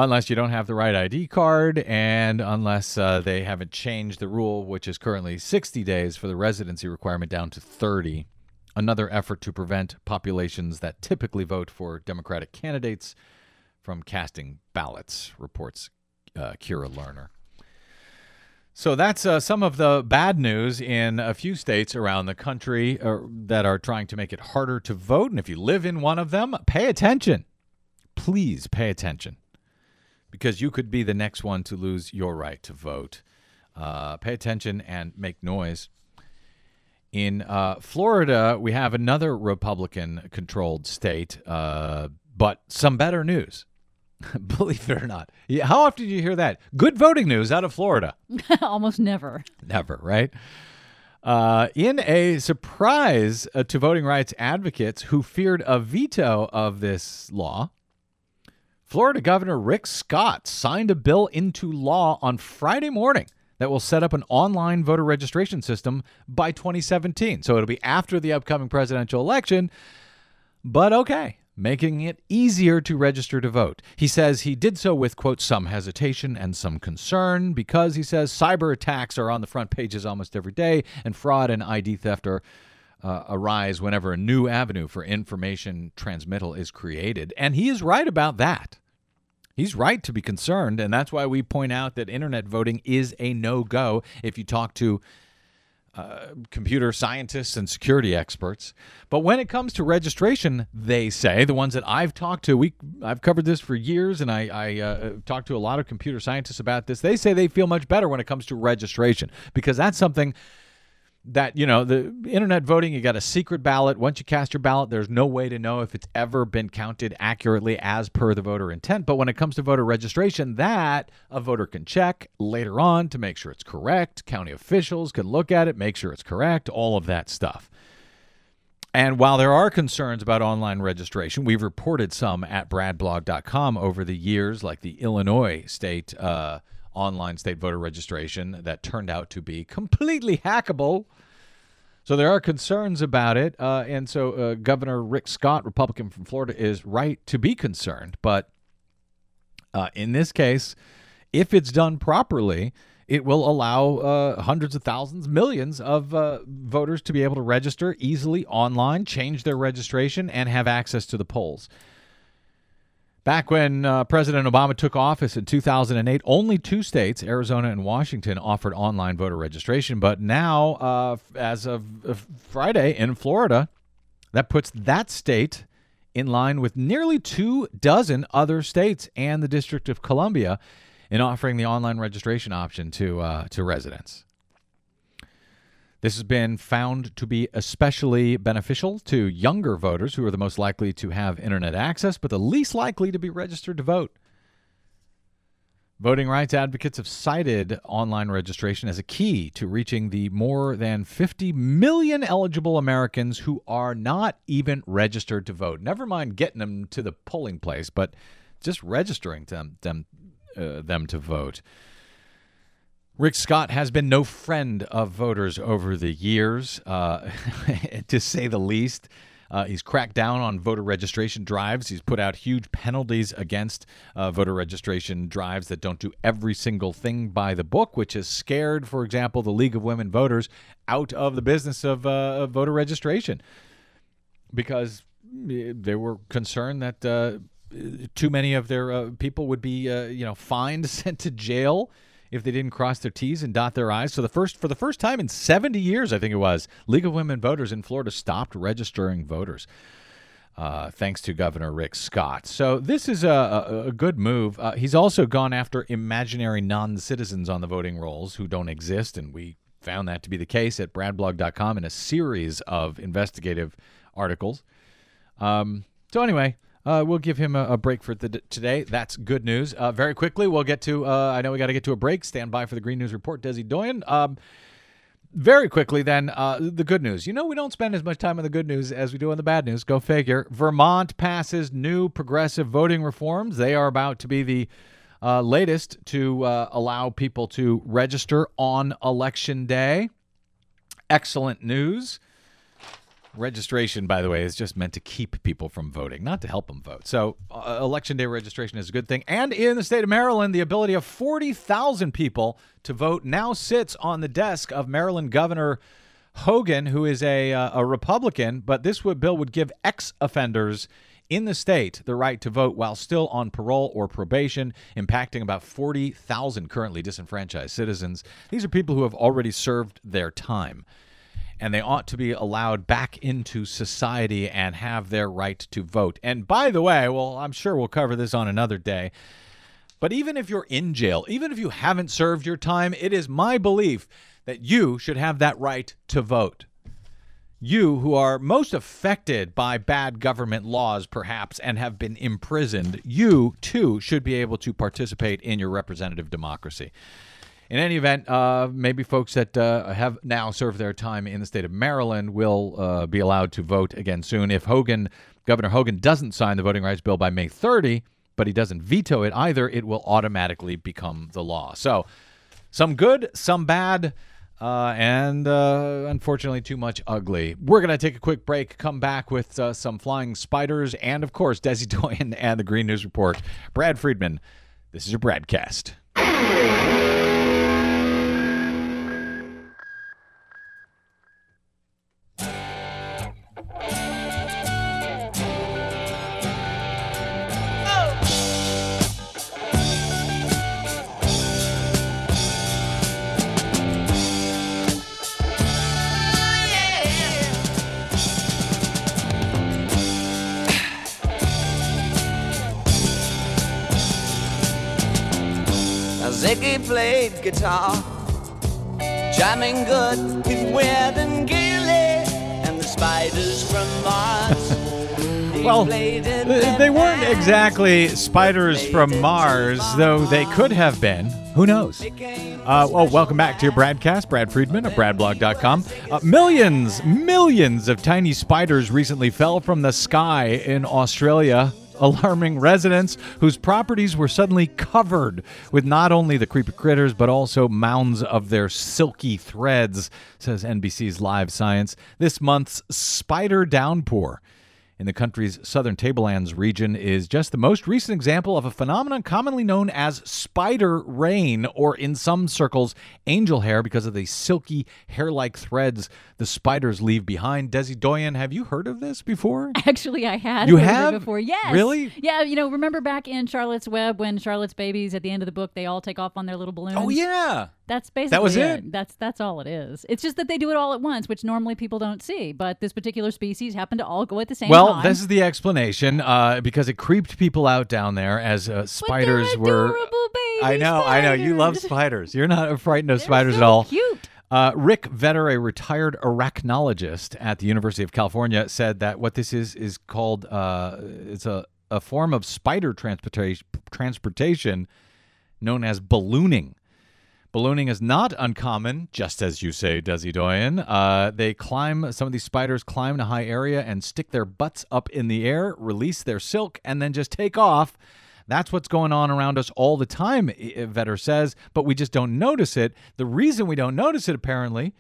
unless you don't have the right ID card and unless uh, they haven't changed the rule, which is currently 60 days for the residency requirement down to 30. Another effort to prevent populations that typically vote for Democratic candidates from casting ballots, reports uh, Kira Lerner. So that's uh, some of the bad news in a few states around the country uh, that are trying to make it harder to vote. And if you live in one of them, pay attention. Please pay attention because you could be the next one to lose your right to vote. Uh, pay attention and make noise. In uh, Florida, we have another Republican controlled state, uh, but some better news. Believe it or not. Yeah, how often do you hear that? Good voting news out of Florida. Almost never. Never, right? Uh, in a surprise uh, to voting rights advocates who feared a veto of this law, Florida Governor Rick Scott signed a bill into law on Friday morning that will set up an online voter registration system by 2017. So it'll be after the upcoming presidential election, but okay making it easier to register to vote. He says he did so with, quote, some hesitation and some concern because he says cyber attacks are on the front pages almost every day and fraud and ID theft are. Uh, arise whenever a new avenue for information transmittal is created. And he is right about that. He's right to be concerned. And that's why we point out that internet voting is a no go if you talk to uh, computer scientists and security experts. But when it comes to registration, they say the ones that I've talked to, we I've covered this for years, and I, I uh, talked to a lot of computer scientists about this. They say they feel much better when it comes to registration because that's something that you know the internet voting you got a secret ballot. Once you cast your ballot there's no way to know if it's ever been counted accurately as per the voter intent. But when it comes to voter registration that a voter can check later on to make sure it's correct. County officials can look at it make sure it's correct all of that stuff. And while there are concerns about online registration, we've reported some at bradblog.com over the years, like the Illinois state uh, online state voter registration that turned out to be completely hackable. So there are concerns about it. Uh, and so uh, Governor Rick Scott, Republican from Florida, is right to be concerned. But uh, in this case, if it's done properly, it will allow uh, hundreds of thousands, millions of uh, voters to be able to register easily online, change their registration, and have access to the polls. Back when uh, President Obama took office in 2008, only two states, Arizona and Washington, offered online voter registration. But now, uh, as of, Friday in Florida, that puts that state in line with nearly two dozen other states and the District of Columbia in offering the online registration option to uh, to residents. This has been found to be especially beneficial to younger voters who are the most likely to have internet access, but the least likely to be registered to vote. Voting rights advocates have cited online registration as a key to reaching the more than 50 million eligible Americans who are not even registered to vote. Never mind getting them to the polling place, but just registering them them, uh, them to vote. Rick Scott has been no friend of voters over the years, uh, to say the least. Uh, he's cracked down on voter registration drives. He's put out huge penalties against uh, voter registration drives that don't do every single thing by the book, which has scared, for example, the League of Women Voters out of the business of, uh, of voter registration because eh, they were concerned that uh, too many of their uh, people would be, uh, you know, fined, sent to jail if they didn't cross their T's and dot their I's. So the first for the first time in 70 years, I think it was, League of Women Voters in Florida stopped registering voters. Uh, thanks to Governor Rick Scott. So this is a, a, good move. Uh, he's also gone after imaginary non-citizens on the voting rolls who don't exist, and we found that to be the case at bradblog.com in a series of investigative articles. Um, so anyway, uh, we'll give him a, a break for the, today. That's good news. Uh, very quickly, we'll get to. Uh, I know we got to get to a break. Stand by for the Green News Report. Desi Doyen. Um, very quickly, then, uh, the good news. You know, we don't spend as much time on the good news as we do on the bad news. Go figure. Vermont passes new progressive voting reforms. They are about to be the uh, latest to uh, allow people to register on election day. Excellent news. Registration, by the way, is just meant to keep people from voting, not to help them vote. So, uh, election day registration is a good thing. And in the state of Maryland, the ability of 40,000 people to vote now sits on the desk of Maryland Governor Hogan, who is a, uh, a Republican. But this would, bill would give ex offenders in the state the right to vote while still on parole or probation, impacting about 40,000 currently disenfranchised citizens. These are people who have already served their time and they ought to be allowed back into society and have their right to vote. And by the way, well, I'm sure we'll cover this on another day. But even if you're in jail, even if you haven't served your time, it is my belief that you should have that right to vote. You, who are most affected by bad government laws, perhaps, and have been imprisoned, you too should be able to participate in your representative democracy. In any event, uh, maybe folks that uh, have now served their time in the state of Maryland will uh, be allowed to vote again soon. If Hogan, Governor Hogan, doesn't sign the voting rights bill by May 30, but he doesn't veto it either, it will automatically become the law. So, some good, some bad, uh, and uh, unfortunately, too much ugly. We're going to take a quick break, come back with uh, some flying spiders, and of course, Desi Doyen and the Green News Report. Brad Friedman, this is your broadcast. Ziggy played guitar, jamming good with Weird and Gilly and the spiders from Mars. Well, played it th- they weren't exactly spiders from Mars, though they could have been. Who knows? Uh, well, welcome back to your broadcast, Brad Friedman of BradBlog.com. Uh, millions, millions of tiny spiders recently fell from the sky in Australia, alarming residents whose properties were suddenly covered with not only the creepy critters, but also mounds of their silky threads, says NBC's Live Science. This month's spider downpour in the country's southern tablelands region is just the most recent example of a phenomenon commonly known as spider rain, or in some circles, angel hair, because of the silky hair like threads the spiders leave behind. Desi Doyen, have you heard of this before? Actually, I had You heard of it have? before. Yes. Really? Yeah. You know, remember back in Charlotte's Web when Charlotte's babies at the end of the book they all take off on their little balloons. Oh, yeah. That's basically was it? That's that's all it is. It's just that they do it all at once, which normally people don't see. But this particular species happen to all go at the same Well, time. Well, this is the explanation uh, because it creeped people out down there as uh, spiders were. I know, I know. You love spiders. spiders. You're not frightened of They're spiders so at all. Cute. Uh, Rick Vetter, a retired arachnologist at the University of California, said that what this is is called uh, it's a, a form of spider transportation transportation known as ballooning. Ballooning is not uncommon, just as you say, Desi Doyen. Uh, they climb, some of these spiders climb in a high area and stick their butts up in the air, release their silk, and then just take off. That's what's going on around us all the time, Vetter says, but we just don't notice it. The reason we don't notice it, apparently,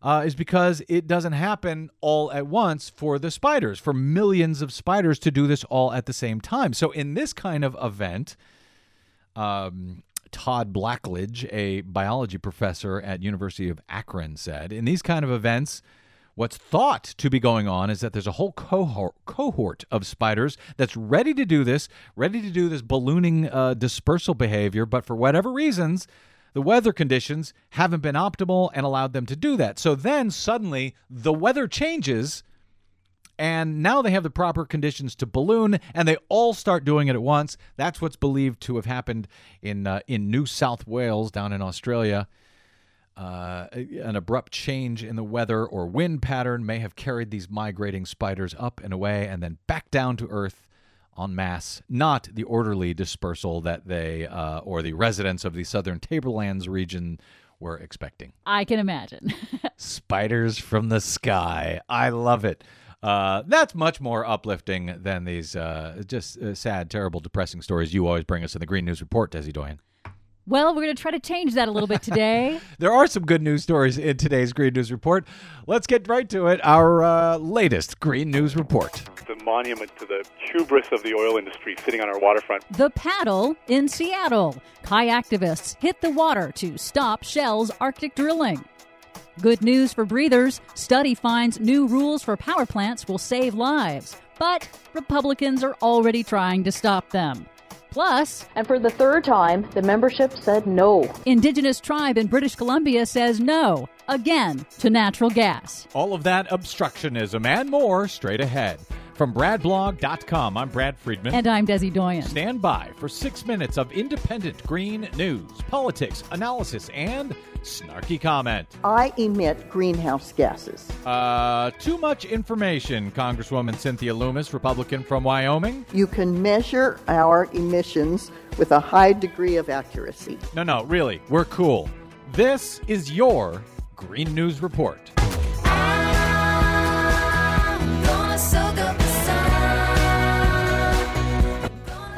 uh, is because it doesn't happen all at once for the spiders, for millions of spiders to do this all at the same time. So, in this kind of event, um, Todd Blackledge, a biology professor at University of Akron, said, in these kind of events, what's thought to be going on is that there's a whole cohort, cohort of spiders that's ready to do this, ready to do this ballooning uh, dispersal behavior, but for whatever reasons, the weather conditions haven't been optimal and allowed them to do that. So then suddenly the weather changes and now they have the proper conditions to balloon, and they all start doing it at once. That's what's believed to have happened in uh, in New South Wales, down in Australia. Uh, an abrupt change in the weather or wind pattern may have carried these migrating spiders up and away, and then back down to Earth en masse. Not the orderly dispersal that they uh, or the residents of the southern tablelands region were expecting. I can imagine. Spiders from the sky. I love it. Uh, that's much more uplifting than these uh, just uh, sad, terrible, depressing stories you always bring us in the Green News Report, Desi Doyen. Well, we're going to try to change that a little bit today. There are some good news stories in today's Green News Report. Let's get right to it. Our uh, latest Green News Report. The monument to the hubris of the oil industry sitting on our waterfront. the paddle in Seattle. Kayaktivists hit the water to stop Shell's Arctic drilling. Good news for breathers. Study finds new rules for power plants will save lives, but Republicans are already trying to stop them. Plus, And for the third time, the membership said no. Indigenous tribe in British Columbia says no, again, to natural gas. All of that obstructionism and more straight ahead. From BradBlog.com, I'm Brad Friedman. And I'm Desi Doyen. Stand by for six minutes of independent green news, politics, analysis, and snarky comment. I emit greenhouse gases. Uh, too much information, Congresswoman Cynthia Lummis, Republican from Wyoming. You can measure our emissions with a high degree of accuracy. No, no, really, we're cool. This is your Green News Report.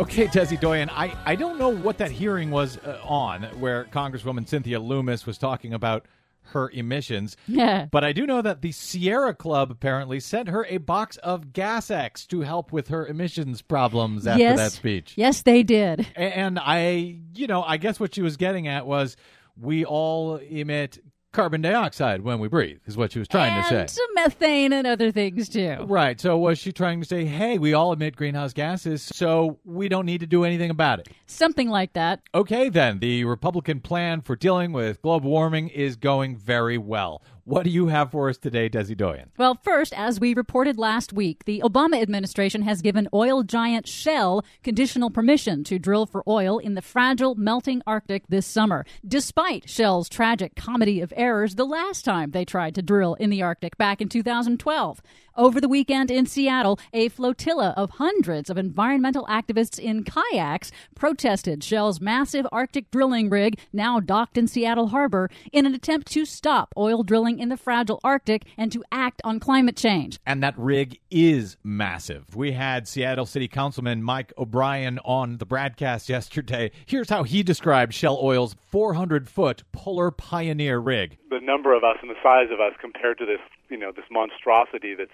Okay, Desi Doyen, I, I don't know what that hearing was uh, on where Congresswoman Cynthia Lummis was talking about her emissions. Yeah. But I do know that the Sierra Club apparently sent her a box of Gas X to help with her emissions problems after yes, that speech. Yes, they did. And I, you know, I guess what she was getting at was we all emit carbon dioxide when we breathe, is what she was trying and to say. some methane and other things too. Right. So was she trying to say, hey, we all emit greenhouse gases, so we don't need to do anything about it? Something like that. Okay, then. The Republican plan for dealing with global warming is going very well. What do you have for us today, Desi Doyen? Well, first, as we reported last week, the Obama administration has given oil giant Shell conditional permission to drill for oil in the fragile, melting Arctic this summer, despite Shell's tragic comedy of errors the last time they tried to drill in the Arctic back in 2012. Over the weekend in Seattle, a flotilla of hundreds of environmental activists in kayaks protested Shell's massive Arctic drilling rig, now docked in Seattle Harbor, in an attempt to stop oil drilling in the fragile Arctic and to act on climate change. And that rig is massive. We had Seattle City Councilman Mike O'Brien on the broadcast yesterday. Here's how he described Shell Oil's 400 foot Polar Pioneer rig. The number of us and the size of us compared to this, you know, this monstrosity that's,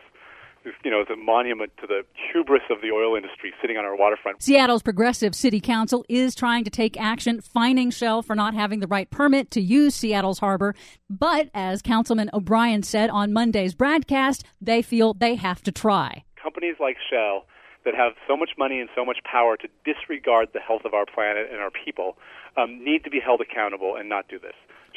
you know, it's a monument to the hubris of the oil industry sitting on our waterfront. Seattle's progressive city council is trying to take action, fining Shell for not having the right permit to use Seattle's harbor. But as Councilman O'Brien said on Monday's broadcast, they feel they have to try. Companies like Shell that have so much money and so much power to disregard the health of our planet and our people um, need to be held accountable and not do this.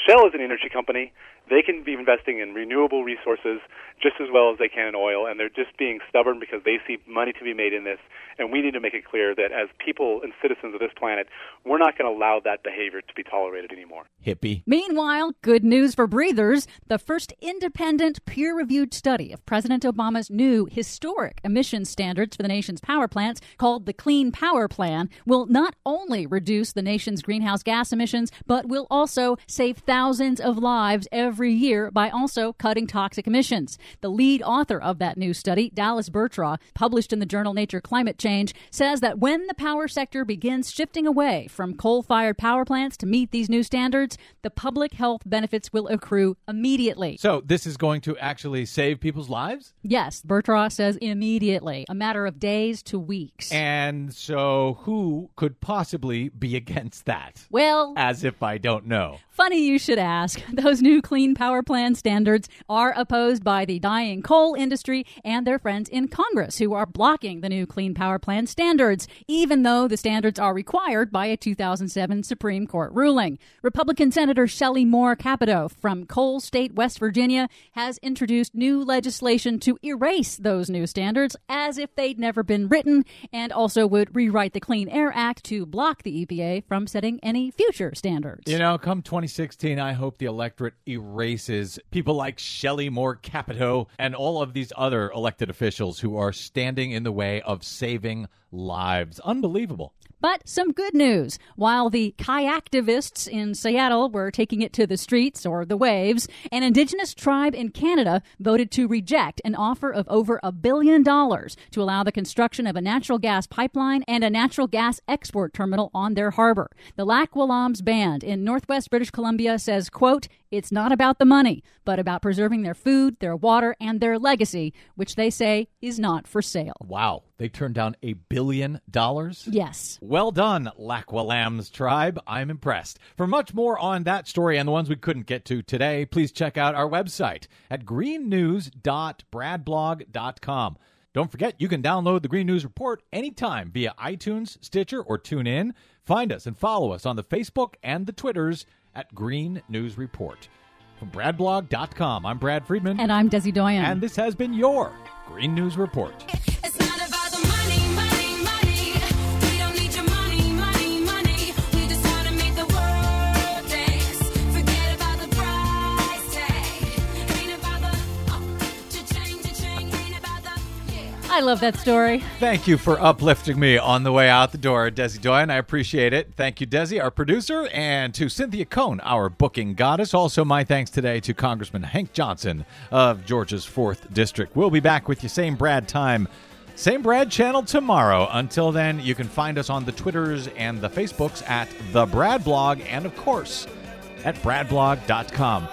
Shell is an energy company. They can be investing in renewable resources just as well as they can in oil, and they're just being stubborn because they see money to be made in this. And we need to make it clear that as people and citizens of this planet, we're not going to allow that behavior to be tolerated anymore. Hippie. Meanwhile, good news for breathers. The first independent peer reviewed study of President Obama's new historic emissions standards for the nation's power plants, called the Clean Power Plan, will not only reduce the nation's greenhouse gas emissions, but will also save thousands of lives every year by also cutting toxic emissions. The lead author of that new study, Dallas Burtraw, published in the journal Nature Climate Change, says that when the power sector begins shifting away from coal fired power plants to meet these new standards, the public health benefits will accrue immediately. So this is going to actually save people's lives? Yes, Bertraw says immediately, a matter of days to weeks. And so who could possibly be against that? well, As if I don't know. Funny you should ask. Those new clean power plan standards are opposed by the dying coal industry and their friends in Congress who are blocking the new clean power plan standards, even though the standards are required by a 2007 Supreme Court ruling. Republican Senator Shelley Moore Capito from Coal State, West Virginia, has introduced new legislation to erase those new standards as if they'd never been written and also would rewrite the Clean Air Act to block the EPA from setting any future standards. You know, come 2016, I hope the electorate erases people like Shelley Moore Capito and all of these other elected officials who are standing in the way of saving lives. Unbelievable. But some good news. While the kayaktivists in Seattle were taking it to the streets or the waves, an indigenous tribe in Canada voted to reject an offer of over a billion dollars to allow the construction of a natural gas pipeline and a natural gas export terminal on their harbor. The Lax Kw'alaams Band in northwest British Columbia says, quote, it's not about the money, but about preserving their food, their water, and their legacy, which they say is not for sale. Wow. They turned down a billion dollars? Yes. Well done, Lax Kw'alaams tribe. I'm impressed. For much more on that story and the ones we couldn't get to today, please check out our website at greennews.bradblog.com. Don't forget, you can download the Green News Report anytime via iTunes, Stitcher, or TuneIn. Find us and follow us on the Facebook and the Twitters at Green News Report. From bradblog.com, I'm Brad Friedman. And I'm Desi Doyen. And this has been your Green News Report. I love that story. Thank you for uplifting me on the way out the door, Desi Doyen. I appreciate it. Thank you, Desi, our producer, and to Cynthia Cohn, our booking goddess. Also, my thanks today to Congressman Hank Johnson of Georgia's 4th District. We'll be back with you same Brad time, same Brad channel tomorrow. Until then, you can find us on the Twitters and the Facebooks at The Brad Blog and, of course, at bradblog.com.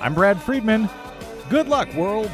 I'm Brad Friedman. Good luck, world.